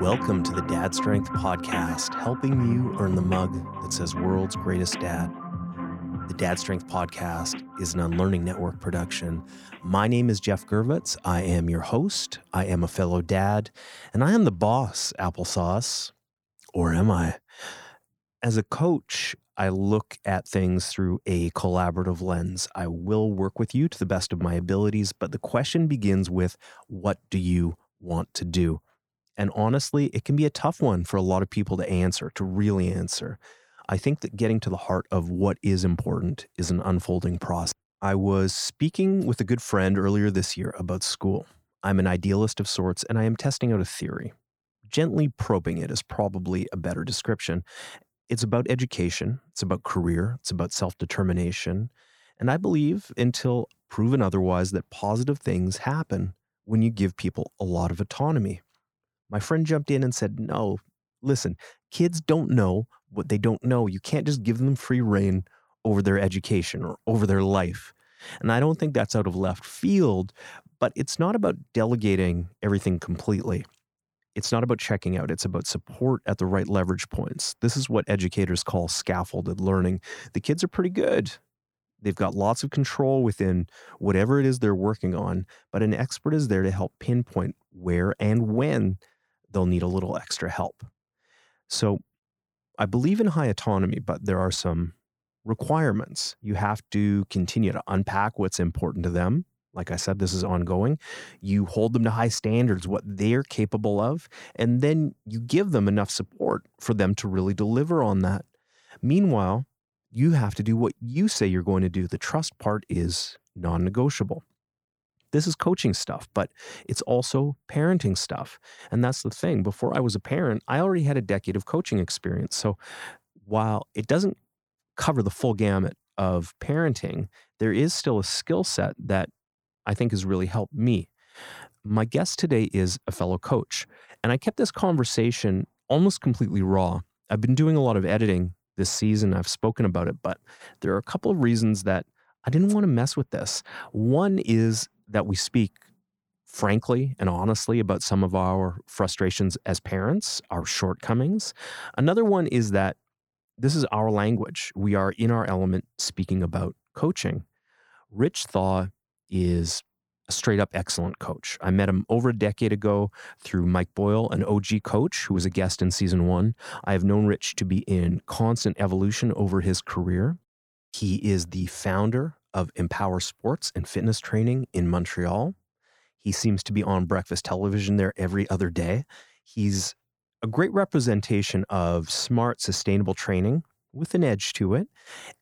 Welcome to the Dad Strength Podcast, helping you earn the mug that says World's Greatest Dad. The Dad Strength Podcast is an Unlearning Network production. My name is Jeff Gervitz. I am your host. I am a fellow dad, and I am the boss, applesauce. Or am I? As a coach, I look at things through a collaborative lens. I will work with you to the best of my abilities, but the question begins with what do you want to do? And honestly, it can be a tough one for a lot of people to answer, to really answer. I think that getting to the heart of what is important is an unfolding process. I was speaking with a good friend earlier this year about school. I'm an idealist of sorts, and I am testing out a theory. Gently probing it is probably a better description. It's about education, it's about career, it's about self determination. And I believe, until proven otherwise, that positive things happen when you give people a lot of autonomy. My friend jumped in and said, No, listen, kids don't know what they don't know. You can't just give them free rein over their education or over their life. And I don't think that's out of left field, but it's not about delegating everything completely. It's not about checking out, it's about support at the right leverage points. This is what educators call scaffolded learning. The kids are pretty good. They've got lots of control within whatever it is they're working on, but an expert is there to help pinpoint where and when they'll need a little extra help. So I believe in high autonomy, but there are some requirements. You have to continue to unpack what's important to them. Like I said, this is ongoing. You hold them to high standards, what they're capable of, and then you give them enough support for them to really deliver on that. Meanwhile, you have to do what you say you're going to do. The trust part is non negotiable. This is coaching stuff, but it's also parenting stuff. And that's the thing. Before I was a parent, I already had a decade of coaching experience. So while it doesn't cover the full gamut of parenting, there is still a skill set that I think has really helped me. My guest today is a fellow coach, and I kept this conversation almost completely raw. I've been doing a lot of editing this season. I've spoken about it, but there are a couple of reasons that I didn't want to mess with this. One is that we speak frankly and honestly about some of our frustrations as parents, our shortcomings. Another one is that this is our language. We are in our element speaking about coaching. Rich Thaw is a straight up excellent coach. I met him over a decade ago through Mike Boyle, an OG coach who was a guest in season one. I have known Rich to be in constant evolution over his career. He is the founder of Empowr Sports and Fitness Training in Montreal. He seems to be on breakfast television there every other day. He's a great representation of smart, sustainable training with an edge to it.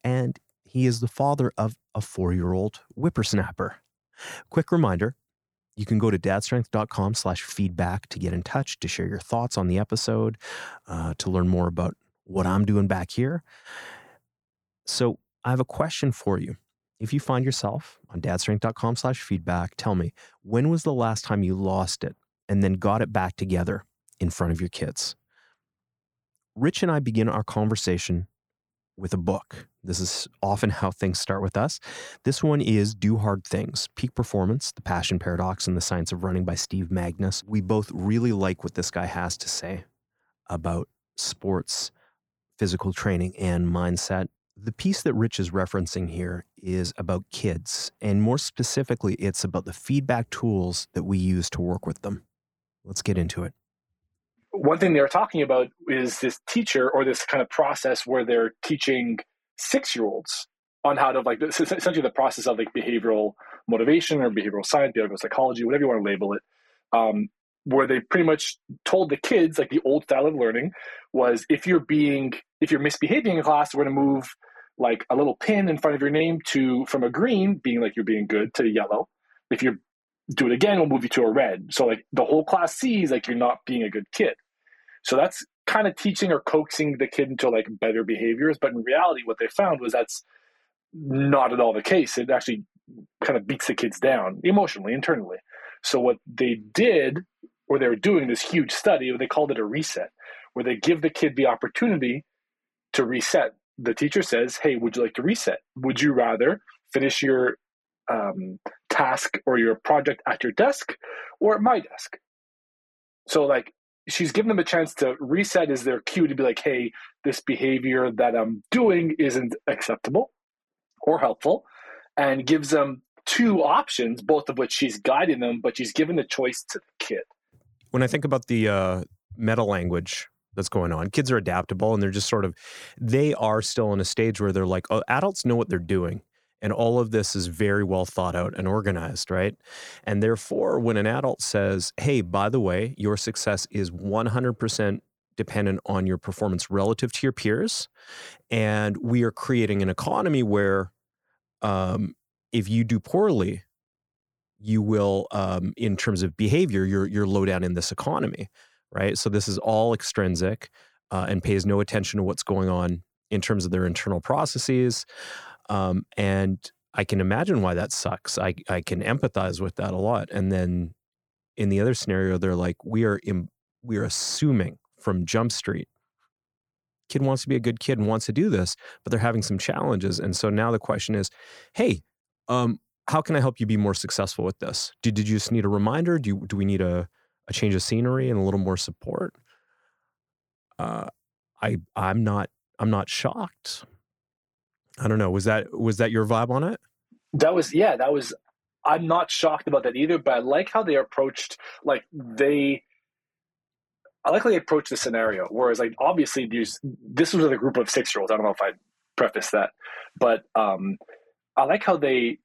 And he is the father of a four year old whippersnapper. Quick reminder you can go to dadstrength.com slash feedback to get in touch, to share your thoughts on the episode, uh, to learn more about what I'm doing back here. So I have a question for you if you find yourself on dadstrength.com slash feedback, tell me when was the last time you lost it and then got it back together in front of your kids? Rich and I begin our conversation with a book. This is often how things start with us. This one is Do Hard Things Peak Performance, The Passion Paradox, and the Science of Running by Steve Magness. We both really like what this guy has to say about sports, physical training, and mindset. The piece that Rich is referencing here is about kids, and more specifically, it's about the feedback tools that we use to work with them. Let's get into it. One thing they were talking about is this teacher or this kind of process where they're teaching six year olds on how to like essentially the process of like behavioral motivation or behavioral science, behavioral psychology, whatever you want to label it. Um, where they pretty much told the kids like the old style of learning was if you're being if you're misbehaving in class, we're going to move like a little pin in front of your name to from a green being like you're being good to yellow. If you do it again, we'll move you to a red. So like the whole class sees like you're not being a good kid. So that's kind of teaching or coaxing the kid into like better behaviors. But in reality, what they found was that's not at all the case. It actually kind of beats the kids down emotionally, internally. So what they did, or they were doing this huge study, they called it a reset, where they give the kid the opportunity to reset the teacher says, Hey, would you like to reset? Would you rather finish your um, task or your project at your desk or at my desk? So, like, she's given them a chance to reset as their cue to be like, hey, this behavior that I'm doing isn't acceptable or helpful, and gives them two options, both of which she's guiding them, but she's given the choice to the kid. When I think about the uh, meta language that's going on, kids are adaptable and they're just sort of, they are still in a stage where they're like, oh, adults know what they're doing. And all of this is very well thought out and organized, right? And therefore, when an adult says, hey, by the way, your success is 100% dependent on your performance relative to your peers. And we are creating an economy where um, if you do poorly, you will, um, in terms of behavior, you're, you're low down in this economy, right? So this is all extrinsic uh, and pays no attention to what's going on in terms of their internal processes. Um, and I can imagine why that sucks. I, I can empathize with that a lot. And then in the other scenario, they're like, we are Im- we are assuming from Jump Street. Kid wants to be a good kid and wants to do this, but they're having some challenges. And so now the question is, hey, um, how can I help you be more successful with this? Did, did you just need a reminder? Do, you, do we need a, a change of scenery and a little more support? Uh, I I'm not I'm not shocked. I don't know. Was that was that your vibe on it? That was yeah. That was. I'm not shocked about that either. But I like how they approached. Like they. I like how they approached the scenario. Whereas, like, obviously, these, this was with a group of six year olds. I don't know if I preface that, but um, I like how they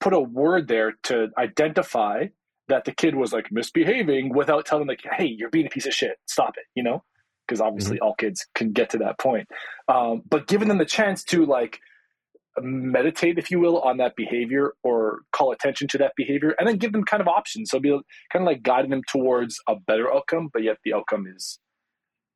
put a word there to identify that the kid was like misbehaving without telling like, "Hey, you're being a piece of shit. Stop it." You know, because obviously mm-hmm. all kids can get to that point. Um, but giving them the chance to like meditate, if you will, on that behavior or call attention to that behavior, and then give them kind of options. So be kind of like guiding them towards a better outcome, but yet the outcome is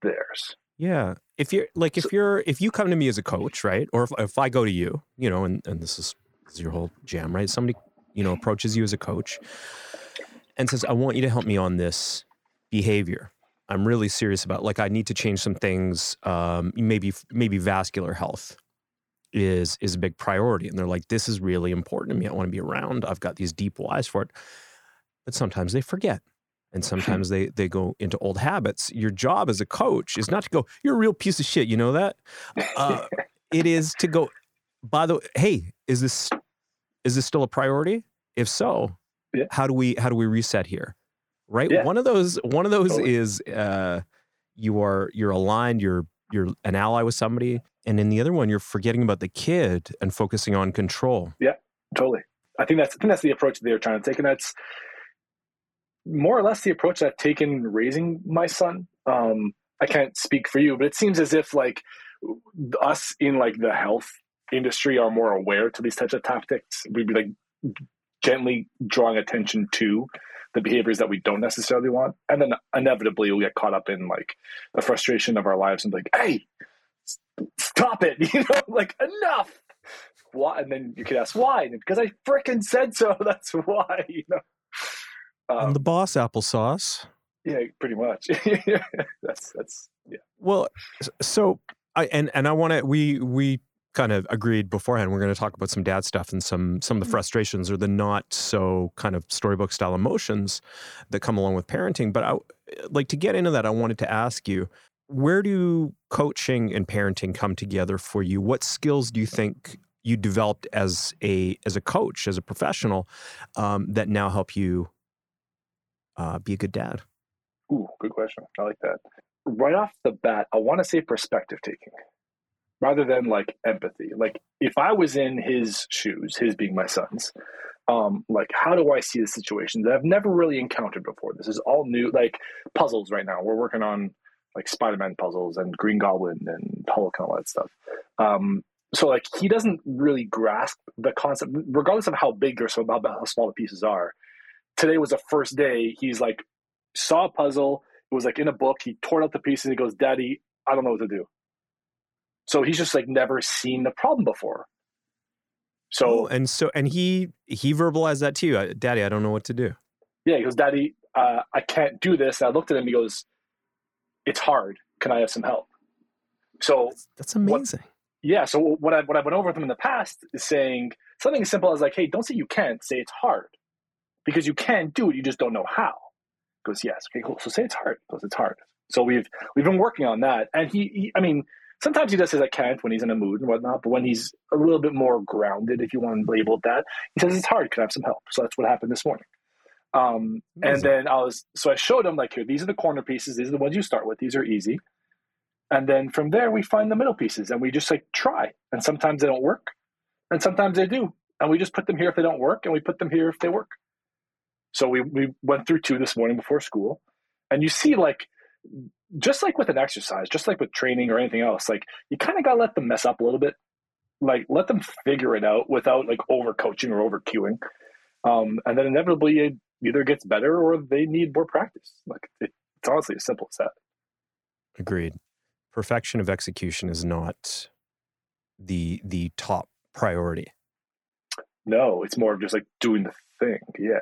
theirs. Yeah. If you're like, if so, you're, if you come to me as a coach, right? Or if, if I go to you, you know, and, and this is, this is your whole jam, right? Somebody, you know, approaches you as a coach and says, I want you to help me on this behavior. I'm really serious about like I need to change some things, um, maybe maybe vascular health, is is a big priority. And they're like this is really important to me. I want to be around. I've got these deep whys for it. But sometimes they forget and sometimes they they go into old habits. Your job as a coach is not to go you're a real piece of shit you know that? Uh, it is to go by the way hey is this is this still a priority? If so yeah. how do we how do we reset here right yeah. one of those one of those totally. is uh you are you're aligned you're you're an ally with somebody and in the other one you're forgetting about the kid and focusing on control yeah totally i think that's i think that's the approach they're trying to take and that's more or less the approach i've taken raising my son um i can't speak for you but it seems as if like us in like the health industry are more aware to these types of tactics we'd be like gently drawing attention to the behaviors that we don't necessarily want and then inevitably we'll get caught up in like the frustration of our lives and like hey stop it, you know, like enough. Why? And then you could ask why, because I freaking said so. That's why, you know. Um, I'm the boss, applesauce. Yeah, pretty much. that's that's yeah. Well, so I and and I want to we we kind of agreed beforehand we're going to talk about some dad stuff and some some of the mm-hmm. frustrations or the not so kind of storybook style emotions that come along with parenting but i like to get into that i wanted to ask you where do coaching and parenting come together for you? What skills do you think you developed as a as a coach, as a professional, um, that now help you uh, be a good dad? Ooh, good question. I like that. Right off the bat, I want to say perspective taking rather than like empathy. Like if I was in his shoes, his being my son's, um, like how do I see the situation that I've never really encountered before? This is all new, like puzzles right now. We're working on like Spider-Man puzzles and Green Goblin and Hulk and all that stuff. Um, so like he doesn't really grasp the concept, regardless of how big or so how small the pieces are. Today was the first day. He's like saw a puzzle. It was like in a book. He tore out the pieces. He goes, "Daddy, I don't know what to do." So he's just like never seen the problem before. So oh, and so and he he verbalized that to you, Daddy. I don't know what to do. Yeah, he goes, Daddy, uh, I can't do this. And I looked at him. He goes, it's hard. Can I have some help? So that's, that's amazing. What, yeah. So what I what I went over with him in the past is saying something as simple as like, hey, don't say you can't. Say it's hard because you can do it. You just don't know how. He goes yes. Okay, cool. So say it's hard. He goes it's hard. So we've we've been working on that, and he, he I mean, sometimes he does says I can't when he's in a mood and whatnot, but when he's a little bit more grounded, if you want to label it that, he says it's hard. Can I have some help? So that's what happened this morning. Um, and then I was so I showed him like here, these are the corner pieces. These are the ones you start with. These are easy. And then from there we find the middle pieces and we just like try. And sometimes they don't work, and sometimes they do. And we just put them here if they don't work, and we put them here if they work. So we we went through two this morning before school, and you see like just like with an exercise, just like with training or anything else, like you kind of gotta let them mess up a little bit. Like let them figure it out without like over coaching or over cueing. Um, and then inevitably it either gets better or they need more practice. Like it, it's honestly as simple as that. Agreed. Perfection of execution is not the the top priority. No, it's more of just like doing the thing. Yeah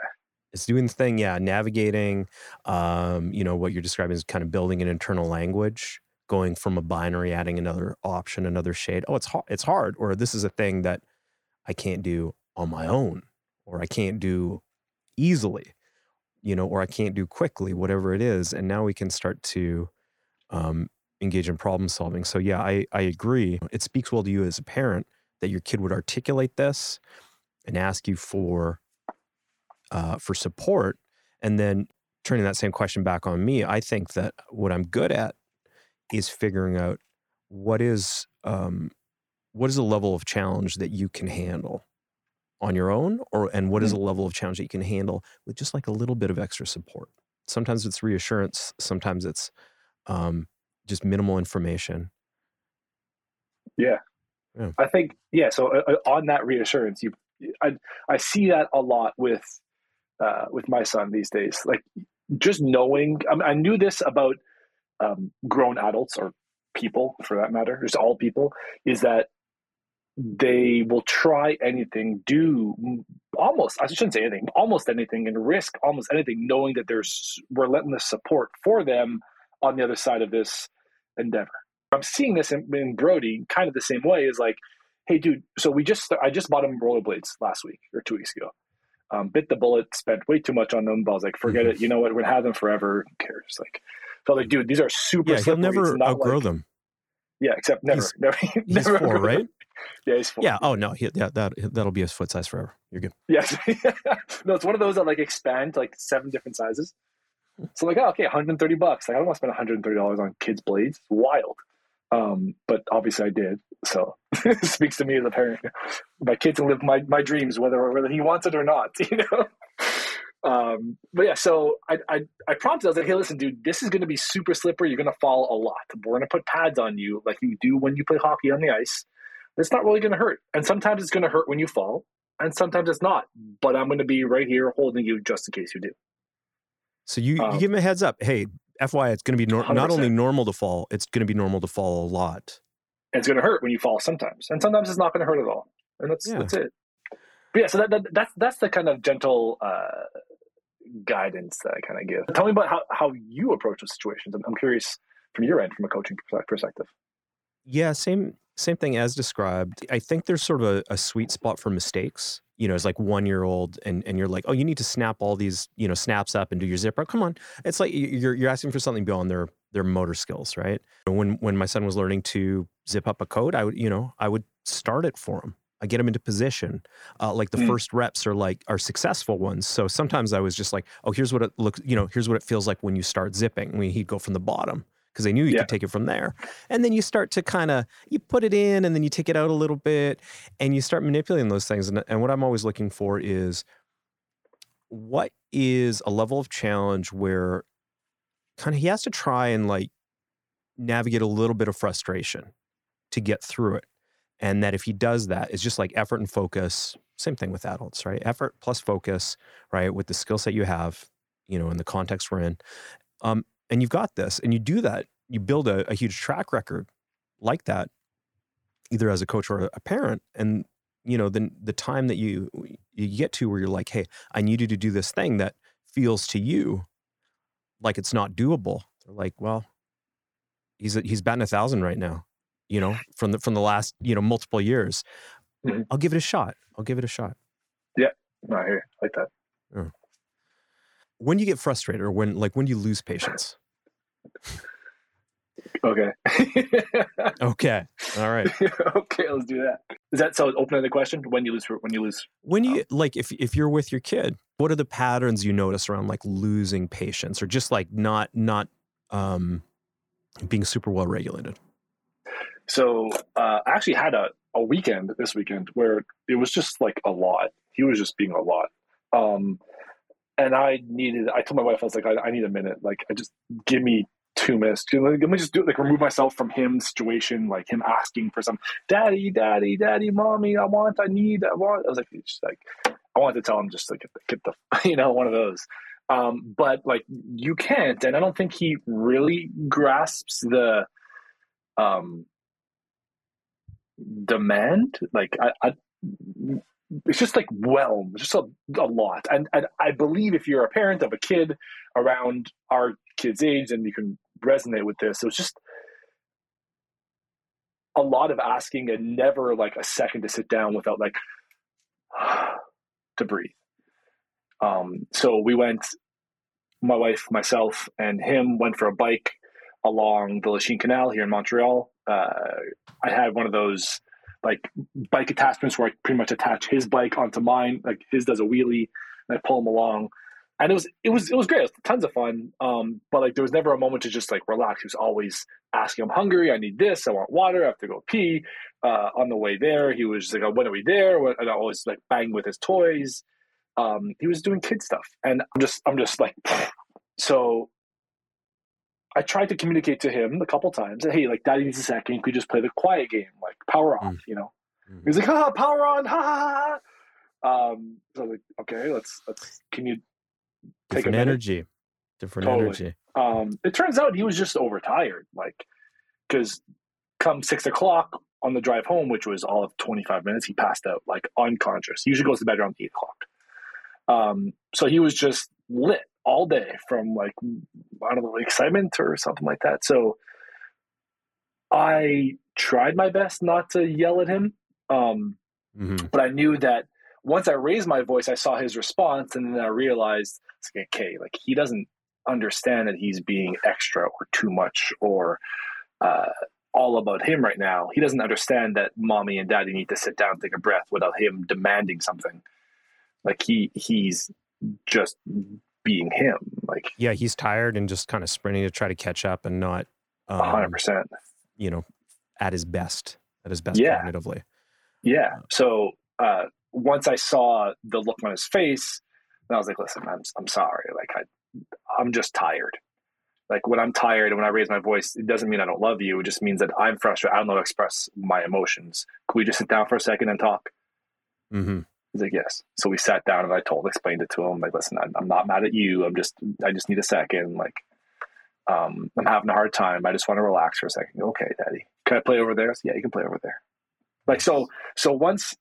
it's doing the thing yeah navigating um, you know what you're describing is kind of building an internal language going from a binary adding another option another shade. Oh it's hard it's hard or this is a thing that i can't do on my own or i can't do easily you know or i can't do quickly whatever it is and now we can start to um, engage in problem solving. So yeah I, I agree. It speaks well to you as a parent that your kid would articulate this and ask you for uh, for support and then turning that same question back on me i think that what i'm good at is figuring out what is um, what is a level of challenge that you can handle on your own or and what is mm. a level of challenge that you can handle with just like a little bit of extra support sometimes it's reassurance sometimes it's um, just minimal information yeah. yeah. i think yeah so uh, uh on that reassurance you I, I see that a lot with uh, with my son these days. Like just knowing, I, I knew this about um, grown adults or people for that matter, just all people, is that they will try anything, do almost, I shouldn't say anything, almost anything, and risk almost anything, knowing that there's relentless support for them on the other side of this endeavor. I'm seeing this in, in Brody kind of the same way is like, hey, dude, so we just, I just bought him rollerblades last week or two weeks ago um, bit the bullet, spent way too much on them. But I was like, forget mm-hmm. it. You know what? We're gonna have them forever. Who cares? Like, so like, dude, these are super. Yeah, he'll never outgrow like, them. Yeah, except never, he's, never. He's never four, right? Yeah, he's four. Yeah. Oh no. He, yeah. That that'll be his foot size forever. You're good. Yes. no, it's one of those that like expand to like seven different sizes. So like, oh, okay, 130 bucks. Like, I don't want to spend 130 dollars on kids' blades. It's wild. Um, but obviously I did. So it speaks to me as a parent. My kids can live my, my dreams, whether whether he wants it or not, you know? Um, but yeah, so I, I, I prompted, I was like, hey, listen, dude, this is going to be super slippery. You're going to fall a lot. We're going to put pads on you like you do when you play hockey on the ice. It's not really going to hurt. And sometimes it's going to hurt when you fall, and sometimes it's not. But I'm going to be right here holding you just in case you do. So you, um, you give him a heads up. Hey, FYI, it's going to be nor- not only normal to fall, it's going to be normal to fall a lot. And it's going to hurt when you fall sometimes, and sometimes it's not going to hurt at all, and that's yeah. that's it. But yeah, so that, that, that's that's the kind of gentle uh, guidance that I kind of give. Tell me about how, how you approach those situations. I'm, I'm curious from your end, from a coaching perspective. Yeah, same same thing as described. I think there's sort of a, a sweet spot for mistakes you know, as like one year old and, and you're like, oh, you need to snap all these, you know, snaps up and do your zipper. Come on. It's like you're, you're asking for something beyond their, their motor skills, right? When, when my son was learning to zip up a coat, I would, you know, I would start it for him. I get him into position. Uh, like the mm. first reps are like, are successful ones. So sometimes I was just like, oh, here's what it looks, you know, here's what it feels like when you start zipping. I mean, he'd go from the bottom because they knew you yeah. could take it from there. And then you start to kind of you put it in and then you take it out a little bit and you start manipulating those things. And, and what I'm always looking for is what is a level of challenge where kind of he has to try and like navigate a little bit of frustration to get through it. And that if he does that, it's just like effort and focus. Same thing with adults, right? Effort plus focus, right? With the skill set you have, you know, in the context we're in. Um, and you've got this and you do that you build a, a huge track record like that either as a coach or a parent and you know then the time that you you get to where you're like hey i need you to do this thing that feels to you like it's not doable. They're like well he's he's batting a thousand right now you know from the from the last you know multiple years. Mm-hmm. i'll give it a shot. I'll give it a shot. Yeah. No, i hear like that. Yeah. when you get frustrated or when like when you lose patience Okay. okay. All right. okay, let's do that. Is that so? Open the question. When you lose, when you lose, when you um, like, if if you're with your kid, what are the patterns you notice around like losing patience or just like not not um being super well regulated? So uh, I actually had a a weekend this weekend where it was just like a lot. He was just being a lot. Um, and I needed, I told my wife, I was like, I, I need a minute. Like, I just give me two minutes. Let me just do it, like remove myself from him situation, like him asking for some daddy, daddy, daddy, mommy, I want, I need, I want. I was like, just like, I wanted to tell him just like, get the, get the you know, one of those. Um, but like you can't, and I don't think he really grasps the, um, demand. Like I it's just like whelmed, just a, a lot. And, and I believe if you're a parent of a kid around our kid's age, and you can resonate with this, it was just a lot of asking and never like a second to sit down without like to breathe. Um, so we went, my wife, myself, and him went for a bike along the Lachine Canal here in Montreal. Uh, I had one of those like bike attachments where I pretty much attach his bike onto mine. Like his does a wheelie, and I pull him along. And it was it was it was great. It was tons of fun. Um, but like there was never a moment to just like relax. He was always asking, "I'm hungry. I need this. I want water. I have to go pee." Uh, on the way there, he was like, "When are we there?" And I always like bang with his toys. Um, he was doing kid stuff, and I'm just I'm just like, so I tried to communicate to him a couple times hey, like, daddy needs a second. You could just play the quiet game, like power off, mm. you know? Mm. He's like, ha, power on, ha, ha, ha. Um, so I was like, okay, let's, let's, can you take Different energy. Different totally. energy. Um, it turns out he was just overtired, like, because come six o'clock on the drive home, which was all of 25 minutes, he passed out, like, unconscious. He usually goes to bed around eight o'clock. Um, so he was just lit all day from like I don't know excitement or something like that. So I tried my best not to yell at him, um, mm-hmm. but I knew that once I raised my voice, I saw his response, and then I realized, okay, like he doesn't understand that he's being extra or too much or uh, all about him right now. He doesn't understand that mommy and daddy need to sit down, take a breath without him demanding something. Like he he's just being him. Like yeah, he's tired and just kind of sprinting to try to catch up and not hundred um, percent. You know, at his best, at his best yeah. cognitively. Yeah. So uh, once I saw the look on his face, and I was like, "Listen, I'm I'm sorry. Like I, I'm just tired. Like when I'm tired and when I raise my voice, it doesn't mean I don't love you. It just means that I'm frustrated. I don't know how to express my emotions. Can we just sit down for a second and talk?" Mm-hmm. He's like, yes. So we sat down and I told, explained it to him. Like, listen, I'm, I'm not mad at you. I'm just, I just need a second. Like, um, I'm having a hard time. I just want to relax for a second. Okay, daddy, can I play over there? So, yeah, you can play over there. Like, so, so once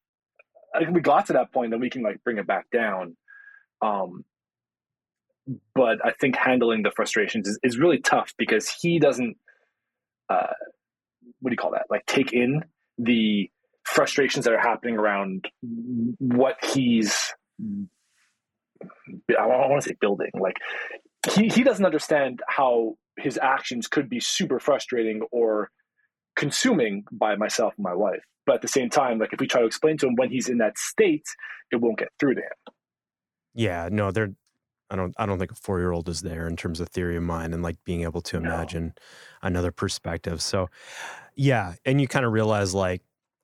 we got to that point, then we can like bring it back down. Um, but I think handling the frustrations is, is really tough because he doesn't, uh, what do you call that? Like take in the frustrations that are happening around what he's I don't want to say building like he, he doesn't understand how his actions could be super frustrating or consuming by myself and my wife but at the same time like if we try to explain to him when he's in that state it won't get through to him yeah no they're I don't I don't think a four year old is there in terms of theory of mind and like being able to imagine no. another perspective. So yeah, and you kind of realize like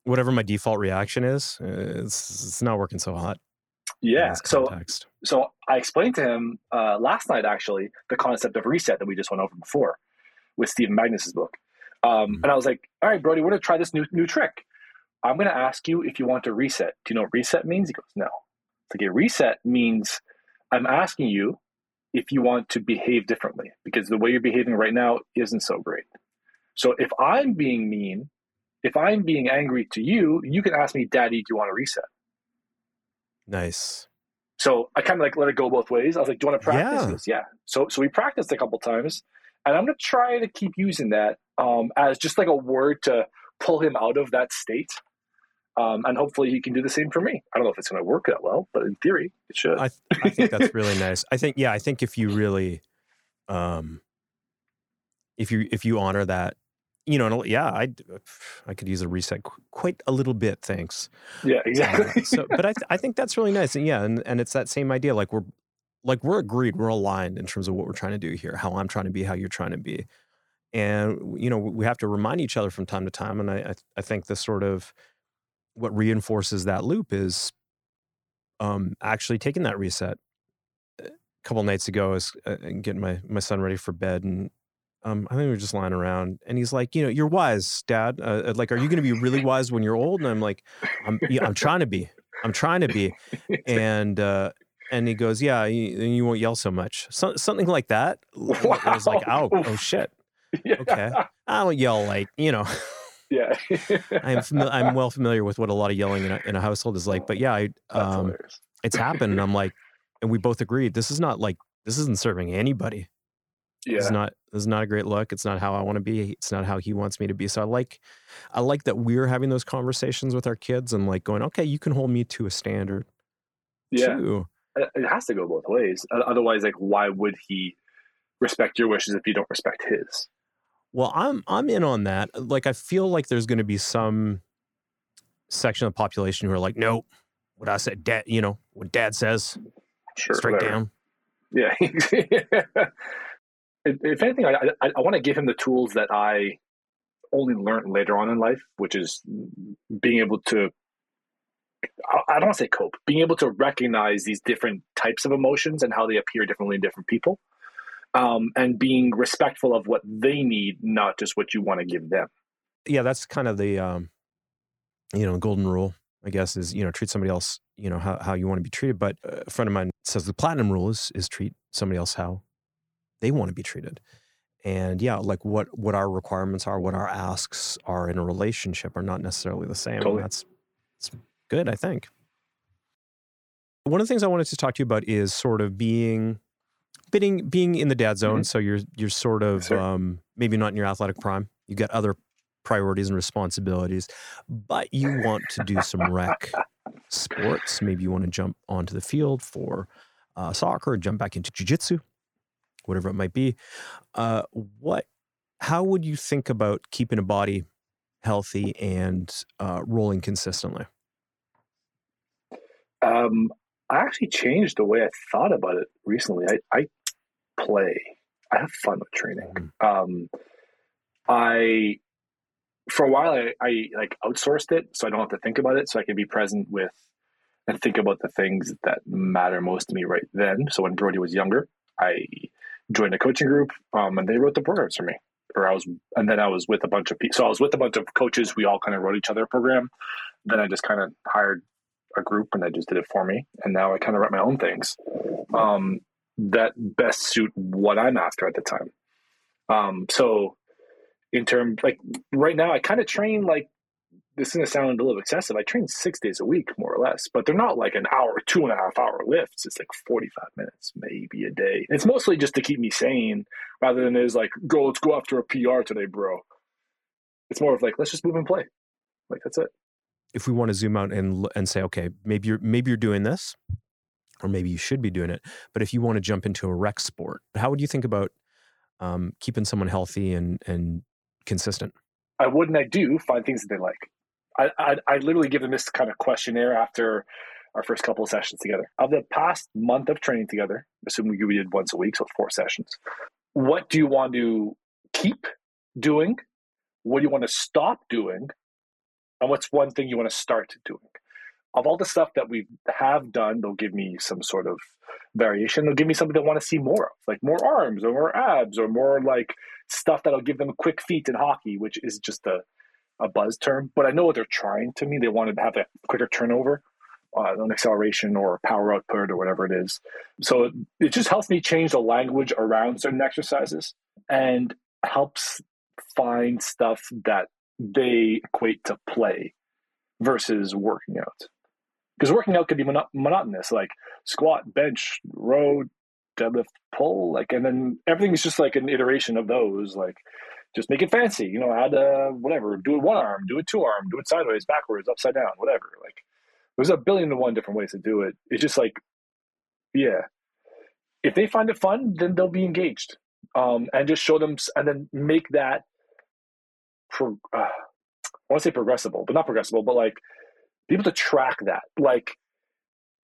whatever my default reaction is, it's it's not working so hot. Yeah. So so I explained to him uh, last night actually the concept of reset that we just went over before with Stephen Magness's book, um, mm-hmm. and I was like, "All right, Brody, we're gonna try this new new trick. I'm gonna ask you if you want to reset. Do you know what reset means?" He goes, "No." It's like a reset means I'm asking you if you want to behave differently because the way you're behaving right now isn't so great. So if I'm being mean if I'm being angry to you, you can ask me, Daddy, do you want to reset? Nice. So I kind of like let it go both ways. I was like, Do you want to practice? Yeah. Goes, yeah. So so we practiced a couple times, and I'm gonna try to keep using that um, as just like a word to pull him out of that state. Um, and hopefully he can do the same for me. I don't know if it's going to work that well, but in theory, it should. I, I think that's really nice. I think, yeah, I think if you really, um, if you if you honor that you know, yeah, I I could use a reset quite a little bit. Thanks. Yeah, exactly. Uh, so, but I th- I think that's really nice, and yeah, and and it's that same idea. Like we're like we're agreed, we're aligned in terms of what we're trying to do here, how I'm trying to be, how you're trying to be, and you know, we have to remind each other from time to time. And I I, think the sort of what reinforces that loop is um actually taking that reset. A couple nights ago, I was uh, getting my my son ready for bed, and um, I think we were just lying around, and he's like, you know, you're wise, Dad. Uh, uh like, are you going to be really wise when you're old? And I'm like, I'm, yeah, I'm trying to be. I'm trying to be. And uh, and he goes, yeah, you, you won't yell so much. So, something like that. Wow. I was like, oh, oh shit. Yeah. Okay, I don't yell like you know. Yeah, I'm fami- I'm well familiar with what a lot of yelling in a, in a household is like. But yeah, I, um, it's happened, and I'm like, and we both agreed this is not like this isn't serving anybody yeah. It's not it's not a great look. It's not how I want to be. It's not how he wants me to be. So I like I like that we're having those conversations with our kids and like going, okay, you can hold me to a standard. Yeah. Too. Uh, it has to go both ways. Otherwise, like why would he respect your wishes if you don't respect his? Well, I'm I'm in on that. Like I feel like there's going to be some section of the population who are like, no, what I said, dad, you know, what dad says, sure, straight whatever. down. Yeah. if anything, I, I, I want to give him the tools that I only learned later on in life, which is being able to, I don't want to say cope, being able to recognize these different types of emotions and how they appear differently in different people. Um, and being respectful of what they need, not just what you want to give them. Yeah, that's kind of the, um, you know, golden rule, I guess, is, you know, treat somebody else, you know, how, how you want to be treated. But a friend of mine says the platinum rule is, is treat somebody else how they want to be treated. And yeah like what what our requirements are what our asks are in a relationship are not necessarily the same totally. that's it's good i think. One of the things i wanted to talk to you about is sort of being being being in the dad zone mm-hmm. so you're you're sort of um, maybe not in your athletic prime you've got other priorities and responsibilities but you want to do some rec sports. Maybe you want to jump onto the field for uh, soccer jump back into jiu-jitsu whatever it might be. Uh, what, how would you think about keeping a body healthy and uh, rolling consistently? Um, I actually changed the way I thought about it recently. I, I play. I have fun with training. Mm-hmm. Um, I for a while I, I like outsourced it so I don't have to think about it so I can be present with and think about the things that matter most to me right then. So when Brody was younger, I joined a coaching group, um, and they wrote the programs for me. Or I was, and then I was with a bunch of people. So I was with a bunch of coaches. We all kind of wrote each other a program. Then I just kind of hired a group, and they just did it for me. And now I kind of write my own things um, that best suit what I'm after at the time. Um, so in terms like right now, I kind of train like this is going to sound a little excessive. I train six days a week, more or less, but they're not like an hour, two and a half hour lifts. It's like 45 minutes, maybe a day. It's mostly just to keep me sane rather than is like, go, let's go after a PR today, bro. It's more of like, let's just move and play. Like, that's it. If we want to zoom out and, and say, okay, maybe you're, maybe you're doing this, or maybe you should be doing it. But if you want to jump into a rec sport, how would you think about um, keeping someone healthy and, and consistent? I would and I do find things that they like. I, I, I literally give them this kind of questionnaire after our first couple of sessions together. Of the past month of training together, assuming we did once a week, so four sessions, what do you want to keep doing? What do you want to stop doing? And what's one thing you want to start doing? Of all the stuff that we have done, they'll give me some sort of variation. They'll give me something they want to see more of, like more arms or more abs or more like stuff that'll give them quick feet in hockey, which is just a a buzz term, but I know what they're trying to me. They wanted to have a quicker turnover, uh, an acceleration or power output or whatever it is. So it, it just helps me change the language around certain exercises and helps find stuff that they equate to play versus working out. Because working out could be mono- monotonous, like squat, bench, row, deadlift, pull, like, and then everything is just like an iteration of those. Like, just make it fancy. You know, add uh, whatever. Do it one arm, do it two arm, do it sideways, backwards, upside down, whatever. Like there's a billion and one different ways to do it. It's just like, yeah. If they find it fun, then they'll be engaged. um, and just show them and then make that pro, uh, I want to say progressible, but not progressible, but like be able to track that. Like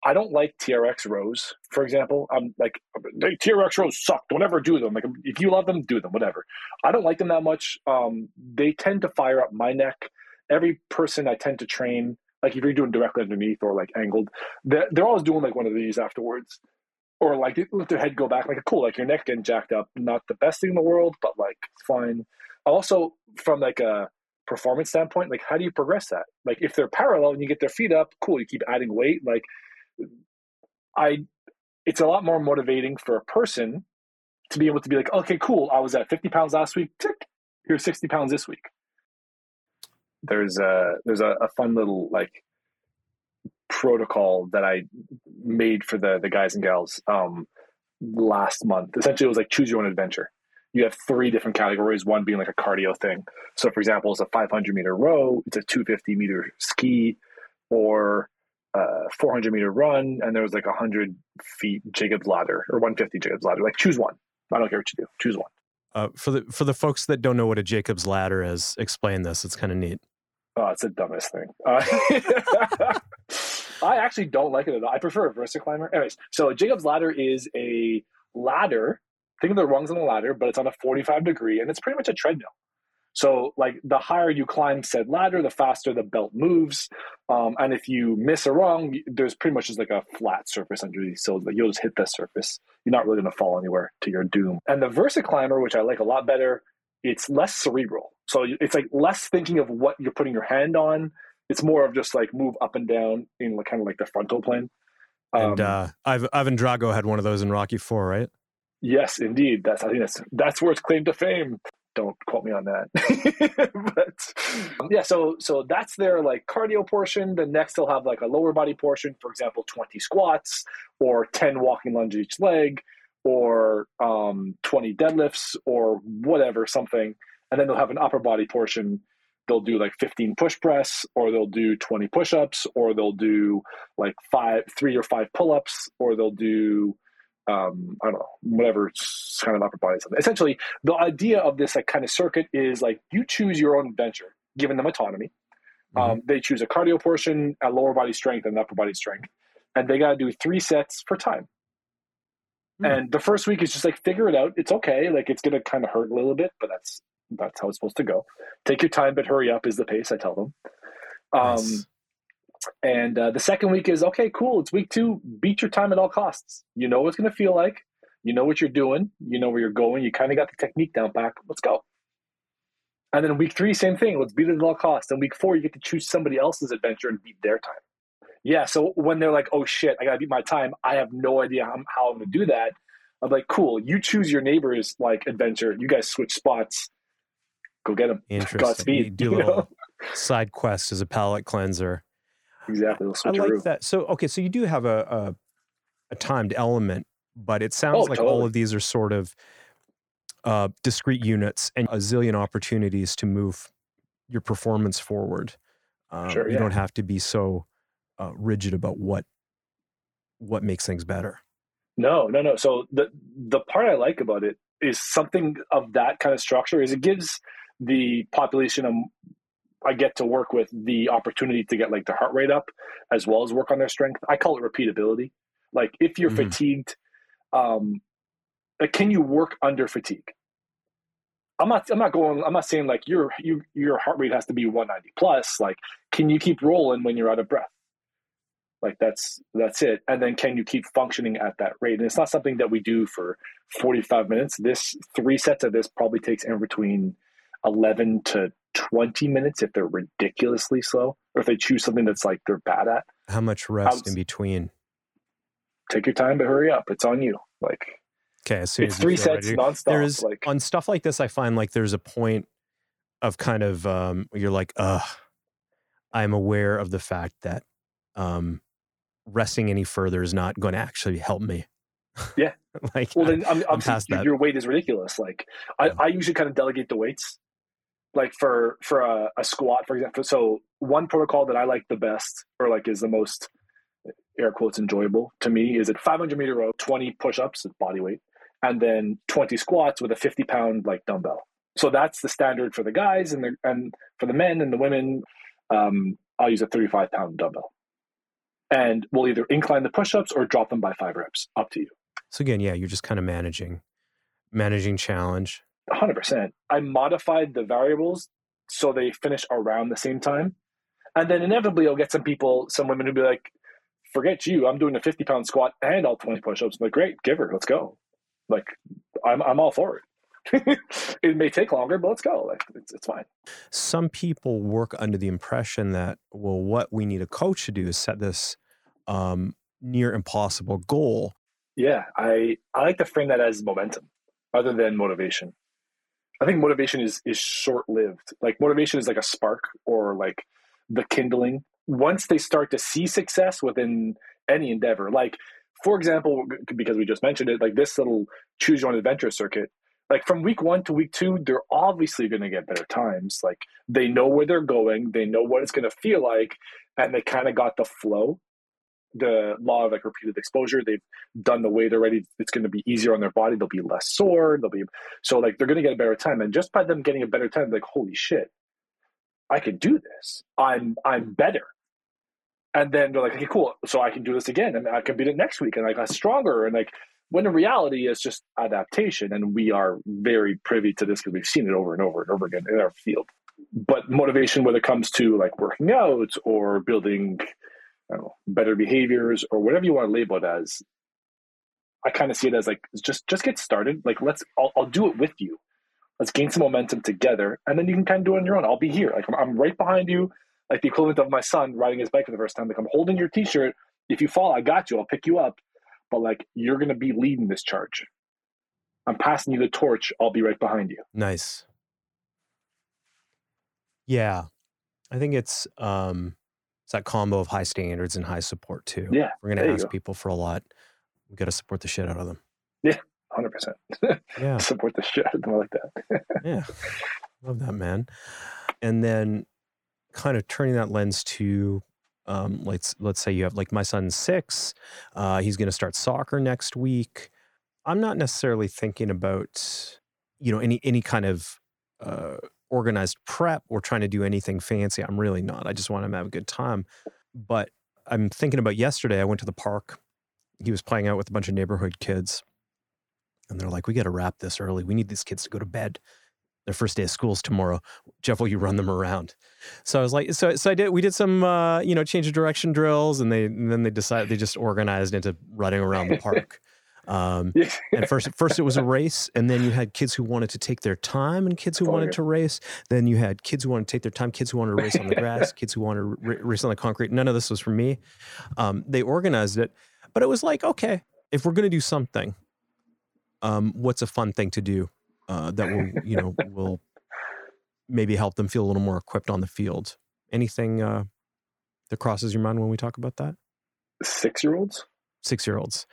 I don't like TRX rows, for example. I'm like TRX rows suck. Don't ever do them. Like if you love them, do them. Whatever. I don't like them that much. Um, they tend to fire up my neck. Every person I tend to train, like if you're doing directly underneath or like angled, they're, they're always doing like one of these afterwards, or like let their head go back. Like cool, like your neck getting jacked up. Not the best thing in the world, but like fine. Also, from like a performance standpoint, like how do you progress that? Like if they're parallel and you get their feet up, cool. You keep adding weight, like I it's a lot more motivating for a person to be able to be like, okay, cool, I was at 50 pounds last week, tick, here's 60 pounds this week. There's a there's a, a fun little like protocol that I made for the the guys and gals um, last month. Essentially, it was like choose your own adventure. You have three different categories. One being like a cardio thing. So, for example, it's a 500 meter row, it's a 250 meter ski, or uh, 400 meter run, and there was like 100 feet Jacob's ladder or 150 Jacob's ladder. Like choose one. I don't care what you do. Choose one. Uh, for the for the folks that don't know what a Jacob's ladder is, explain this. It's kind of neat. Oh, it's the dumbest thing. Uh, I actually don't like it at all. I prefer a VersaClimber. Anyways, so Jacob's ladder is a ladder. Think of the rungs on the ladder, but it's on a 45 degree, and it's pretty much a treadmill. So, like the higher you climb said ladder, the faster the belt moves. Um, and if you miss a rung, there's pretty much just like a flat surface underneath. So you'll just hit that surface. You're not really going to fall anywhere to your doom. And the VersaClimber, which I like a lot better, it's less cerebral. So it's like less thinking of what you're putting your hand on. It's more of just like move up and down in like, kind of like the frontal plane. Um, and uh, Ivan Drago had one of those in Rocky Four, right? Yes, indeed. That's I think that's that's where it's claim to fame don't quote me on that. But um, yeah so so that's their like cardio portion. The next they'll have like a lower body portion for example 20 squats or 10 walking lunges each leg or um, 20 deadlifts or whatever something. And then they'll have an upper body portion. They'll do like 15 push press or they'll do 20 push-ups or they'll do like five three or five pull-ups or they'll do um, I don't know, whatever kind of upper body something. Essentially, the idea of this like kind of circuit is like you choose your own adventure, giving them autonomy. Mm-hmm. Um, they choose a cardio portion, a lower body strength, and upper body strength, and they got to do three sets per time. Mm-hmm. And the first week is just like figure it out. It's okay. Like it's gonna kind of hurt a little bit, but that's that's how it's supposed to go. Take your time, but hurry up is the pace. I tell them. Um, nice. And uh, the second week is okay, cool. It's week two. Beat your time at all costs. You know what it's going to feel like. You know what you're doing. You know where you're going. You kind of got the technique down back. Let's go. And then week three, same thing. Let's beat it at all costs. And week four, you get to choose somebody else's adventure and beat their time. Yeah. So when they're like, oh shit, I got to beat my time, I have no idea how, how I'm going to do that. I'm like, cool. You choose your neighbor's like adventure. You guys switch spots. Go get them. Interesting. Godspeed. You do a little side quest as a palate cleanser exactly. I like that. So okay, so you do have a, a, a timed element, but it sounds oh, like totally. all of these are sort of uh, discrete units and a zillion opportunities to move your performance forward. Um, sure, yeah. You don't have to be so uh, rigid about what what makes things better. No, no, no. So the the part I like about it is something of that kind of structure is it gives the population a I get to work with the opportunity to get like the heart rate up as well as work on their strength. I call it repeatability. Like if you're mm-hmm. fatigued, um, like can you work under fatigue? I'm not. I'm not going. I'm not saying like your you your heart rate has to be 190 plus. Like, can you keep rolling when you're out of breath? Like that's that's it. And then can you keep functioning at that rate? And it's not something that we do for 45 minutes. This three sets of this probably takes in between 11 to 20 minutes if they're ridiculously slow or if they choose something that's like they're bad at. How much rest in between? Take your time, but hurry up. It's on you. Like, okay, as it's three sets ready. nonstop. There's like on stuff like this, I find like there's a point of kind of um, you're like, ugh, I'm aware of the fact that um, resting any further is not going to actually help me. Yeah. like, well, then I'm, I'm, I'm your, your, weight is ridiculous. Like, I, yeah. I usually kind of delegate the weights like for for a, a squat for example so one protocol that i like the best or like is the most air quotes enjoyable to me is at 500 meter row 20 push-ups at body weight and then 20 squats with a 50 pound like dumbbell. So that's the standard for the guys and the, and for the men and the women. Um, I'll use a 35 pound dumbbell, and we'll either incline the push ups or drop them by five reps. Up to you. So again, yeah, you're just kind of managing, managing challenge. 100%. I modified the variables so they finish around the same time. And then inevitably, you'll get some people, some women who'll be like, forget you, I'm doing a 50 pound squat and all 20 push ups. I'm like, great, give her, let's go. Like, I'm, I'm all for it. it may take longer, but let's go. Like, it's, it's fine. Some people work under the impression that, well, what we need a coach to do is set this um, near impossible goal. Yeah, I, I like to frame that as momentum other than motivation. I think motivation is is short lived. Like motivation is like a spark or like the kindling. Once they start to see success within any endeavor, like for example, because we just mentioned it, like this little choose your own adventure circuit, like from week one to week two, they're obviously going to get better times. Like they know where they're going, they know what it's going to feel like, and they kind of got the flow the law of like repeated exposure. They've done the weight already. It's going to be easier on their body. They'll be less sore. They'll be so like they're going to get a better time. And just by them getting a better time, like holy shit, I can do this. I'm I'm better. And then they're like, okay, cool. So I can do this again, and I can beat it next week, and I got stronger. And like when in reality, it's just adaptation, and we are very privy to this because we've seen it over and over and over again in our field. But motivation, when it comes to like working out or building know, better behaviors or whatever you want to label it as. I kind of see it as like just just get started. Like let's I'll, I'll do it with you. Let's gain some momentum together, and then you can kind of do it on your own. I'll be here. Like I'm, I'm right behind you, like the equivalent of my son riding his bike for the first time. Like I'm holding your T-shirt. If you fall, I got you. I'll pick you up. But like you're gonna be leading this charge. I'm passing you the torch. I'll be right behind you. Nice. Yeah, I think it's um it's that combo of high standards and high support too. Yeah, we're going to ask go. people for a lot. We got to support the shit out of them. Yeah, hundred percent. Yeah, support the shit out of them. Like that. yeah, love that man. And then, kind of turning that lens to, um, let's let's say you have like my son's six. Uh, he's going to start soccer next week. I'm not necessarily thinking about, you know, any any kind of uh, organized prep or trying to do anything fancy. I'm really not. I just want him to have a good time. But I'm thinking about yesterday. I went to the park. He was playing out with a bunch of neighborhood kids. And they're like, we got to wrap this early. We need these kids to go to bed. Their first day of school is tomorrow. Jeff, will you run them around? So I was like, so so I did. We did some, uh, you know, change of direction drills, and they and then they decided they just organized into running around the park. Um, and first, first it was a race, and then you had kids who wanted to take their time, and kids who wanted to race. Then you had kids who wanted to take their time, kids who wanted to race on the grass, kids who wanted to race on the concrete. None of this was for me. Um, they organized it, but it was like, okay, if we're going to do something, um, what's a fun thing to do uh, that will, you know, will maybe help them feel a little more equipped on the field? Anything uh, that crosses your mind when we talk about that? Six year olds. Six year olds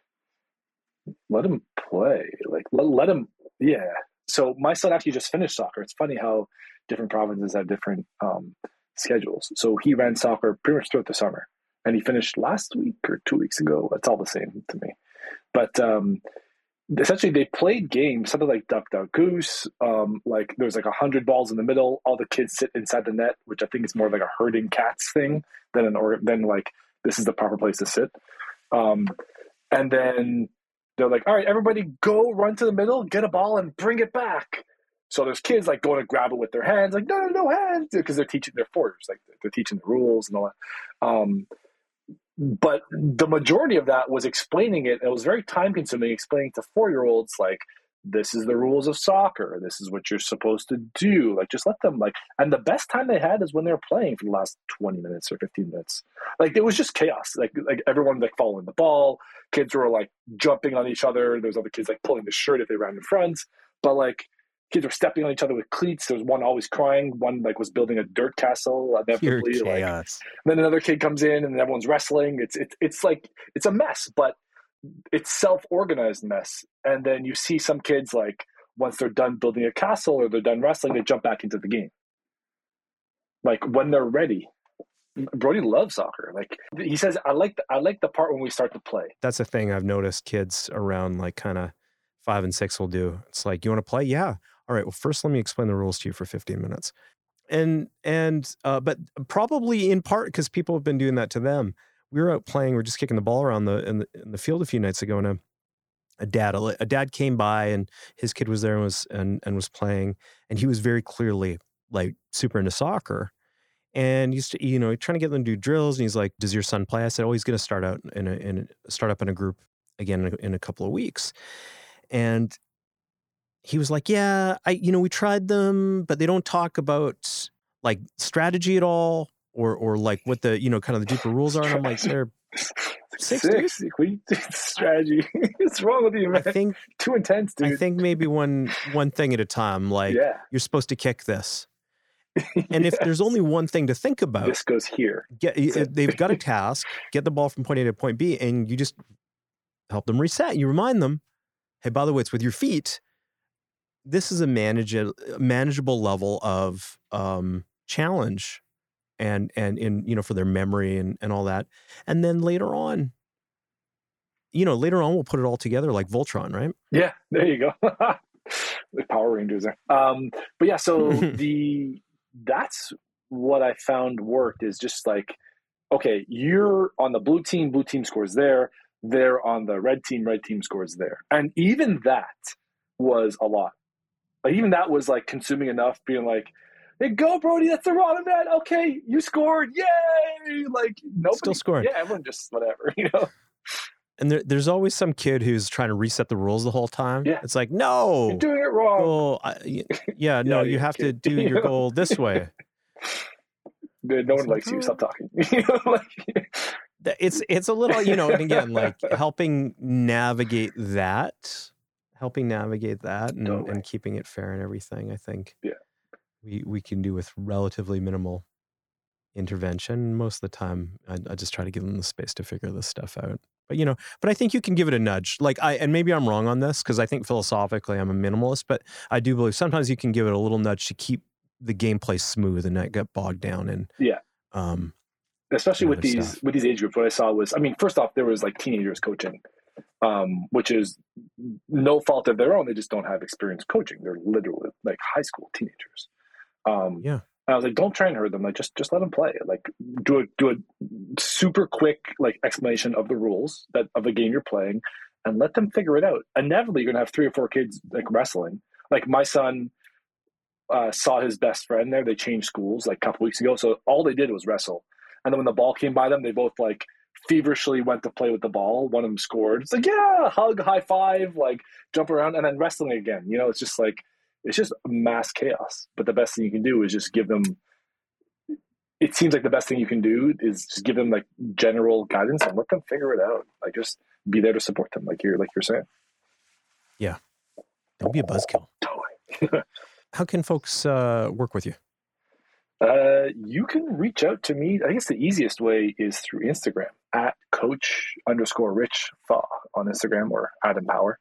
let him play. Like let, let him, yeah. So my son actually just finished soccer. It's funny how different provinces have different um, schedules. So he ran soccer pretty much throughout the summer, and he finished last week or two weeks ago. It's all the same to me. But um, essentially, they played games, something like Duck Duck Goose. Um, like there's like a hundred balls in the middle. All the kids sit inside the net, which I think is more like a herding cats thing than an or than like this is the proper place to sit. Um, and then they're like, all right, everybody go run to the middle, get a ball, and bring it back. So there's kids like going to grab it with their hands, like no, no, no hands, because they're teaching their fours, like they're teaching the rules and all that. Um, but the majority of that was explaining it. It was very time consuming, explaining to four year olds like this is the rules of soccer. This is what you're supposed to do. Like, just let them like. And the best time they had is when they were playing for the last twenty minutes or fifteen minutes. Like, it was just chaos. Like, like everyone like following the ball. Kids were like jumping on each other. There's other kids like pulling the shirt if they ran in front. But like, kids were stepping on each other with cleats. There was one always crying. One like was building a dirt castle. Inevitably, like, then another kid comes in and everyone's wrestling. It's it's it's like it's a mess. But it's self-organized mess and then you see some kids like once they're done building a castle or they're done wrestling they jump back into the game like when they're ready brody loves soccer like he says i like the, i like the part when we start to play that's a thing i've noticed kids around like kind of five and six will do. It's like, you want to play? Yeah. All right. Well, first, let me explain the rules to you for 15 minutes. And, and, uh, but probably in part because people have been doing that to them. We were out playing, we are just kicking the ball around the in, the in the field a few nights ago, and a, a dad, a, a dad came by, and his kid was there and was and and was playing, and he was very clearly like super into soccer, and he's you know trying to get them to do drills and he's like does your son play? I said oh he's going to start out in a, in a start up in a group again in a, in a couple of weeks. And he was like yeah i you know we tried them but they don't talk about like strategy at all or or like what the you know kind of the deeper rules are and i'm like they're six, six? we strategy? What's wrong with you man? i think too intense dude. i think maybe one one thing at a time like yeah. you're supposed to kick this. And if there's only one thing to think about, this goes here. Get, they've got a task, get the ball from point A to point B, and you just help them reset. You remind them, hey, by the way, it's with your feet. This is a manage, manageable level of um, challenge and and in you know for their memory and and all that and then later on you know later on we'll put it all together like voltron right yeah there you go the power rangers there um but yeah so the that's what I found worked is just like, okay, you're on the blue team, blue team scores there. They're on the red team, red team scores there. And even that was a lot. Like even that was like consuming enough, being like, hey, go, Brody, that's the wrong man. Okay, you scored. Yay. Like nobody still scoring. Yeah, everyone just whatever, you know. And there, there's always some kid who's trying to reset the rules the whole time. Yeah. It's like, no, you're doing it wrong. Goal, I, yeah, no, you have kid. to do your goal this way. no one likes you. Stop talking. it's it's a little, you know, and again, like helping navigate that, helping navigate that, and, totally. and keeping it fair and everything. I think. Yeah. We we can do with relatively minimal intervention. Most of the time, I, I just try to give them the space to figure this stuff out. But you know, but I think you can give it a nudge. Like I, and maybe I'm wrong on this because I think philosophically I'm a minimalist, but I do believe sometimes you can give it a little nudge to keep the gameplay smooth and not get bogged down in. Yeah. Um, especially with these stuff. with these age groups. What I saw was, I mean, first off, there was like teenagers coaching, um, which is no fault of their own. They just don't have experience coaching. They're literally like high school teenagers. Um, yeah. I was like, don't try and hurt them. Like, just just let them play. Like, do a do a super quick like explanation of the rules that of the game you're playing, and let them figure it out. Inevitably, you're gonna have three or four kids like wrestling. Like my son uh, saw his best friend there. They changed schools like a couple weeks ago, so all they did was wrestle. And then when the ball came by them, they both like feverishly went to play with the ball. One of them scored. It's like yeah, hug, high five, like jump around, and then wrestling again. You know, it's just like it's just mass chaos. But the best thing you can do is just give them. It seems like the best thing you can do is just give them like general guidance and let them figure it out. Like just be there to support them, like you're like you're saying. Yeah, don't be a buzzkill. Totally. How can folks uh, work with you? Uh, you can reach out to me. I guess the easiest way is through Instagram at coach underscore rich thaw on Instagram or at Empowr.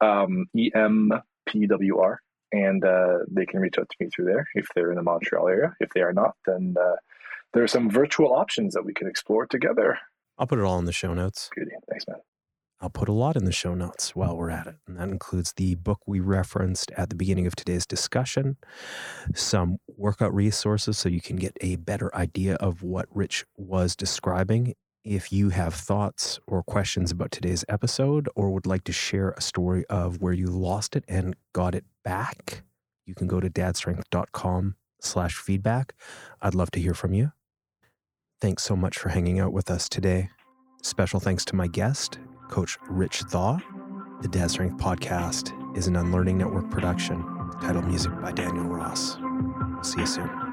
Um, E M PWR, and uh, they can reach out to me through there if they're in the Montreal area. If they are not, then uh, there are some virtual options that we can explore together. I'll put it all in the show notes. Good. Thanks, man. I'll put a lot in the show notes while we're at it. And that includes the book we referenced at the beginning of today's discussion, some workout resources so you can get a better idea of what Rich was describing if you have thoughts or questions about today's episode or would like to share a story of where you lost it and got it back, you can go to dadstrength.com slash feedback. I'd love to hear from you. Thanks so much for hanging out with us today. Special thanks to my guest, Coach Rich Thaw. The Dad Strength Podcast is an Unlearning Network production, title music by Daniel Ross. See you soon.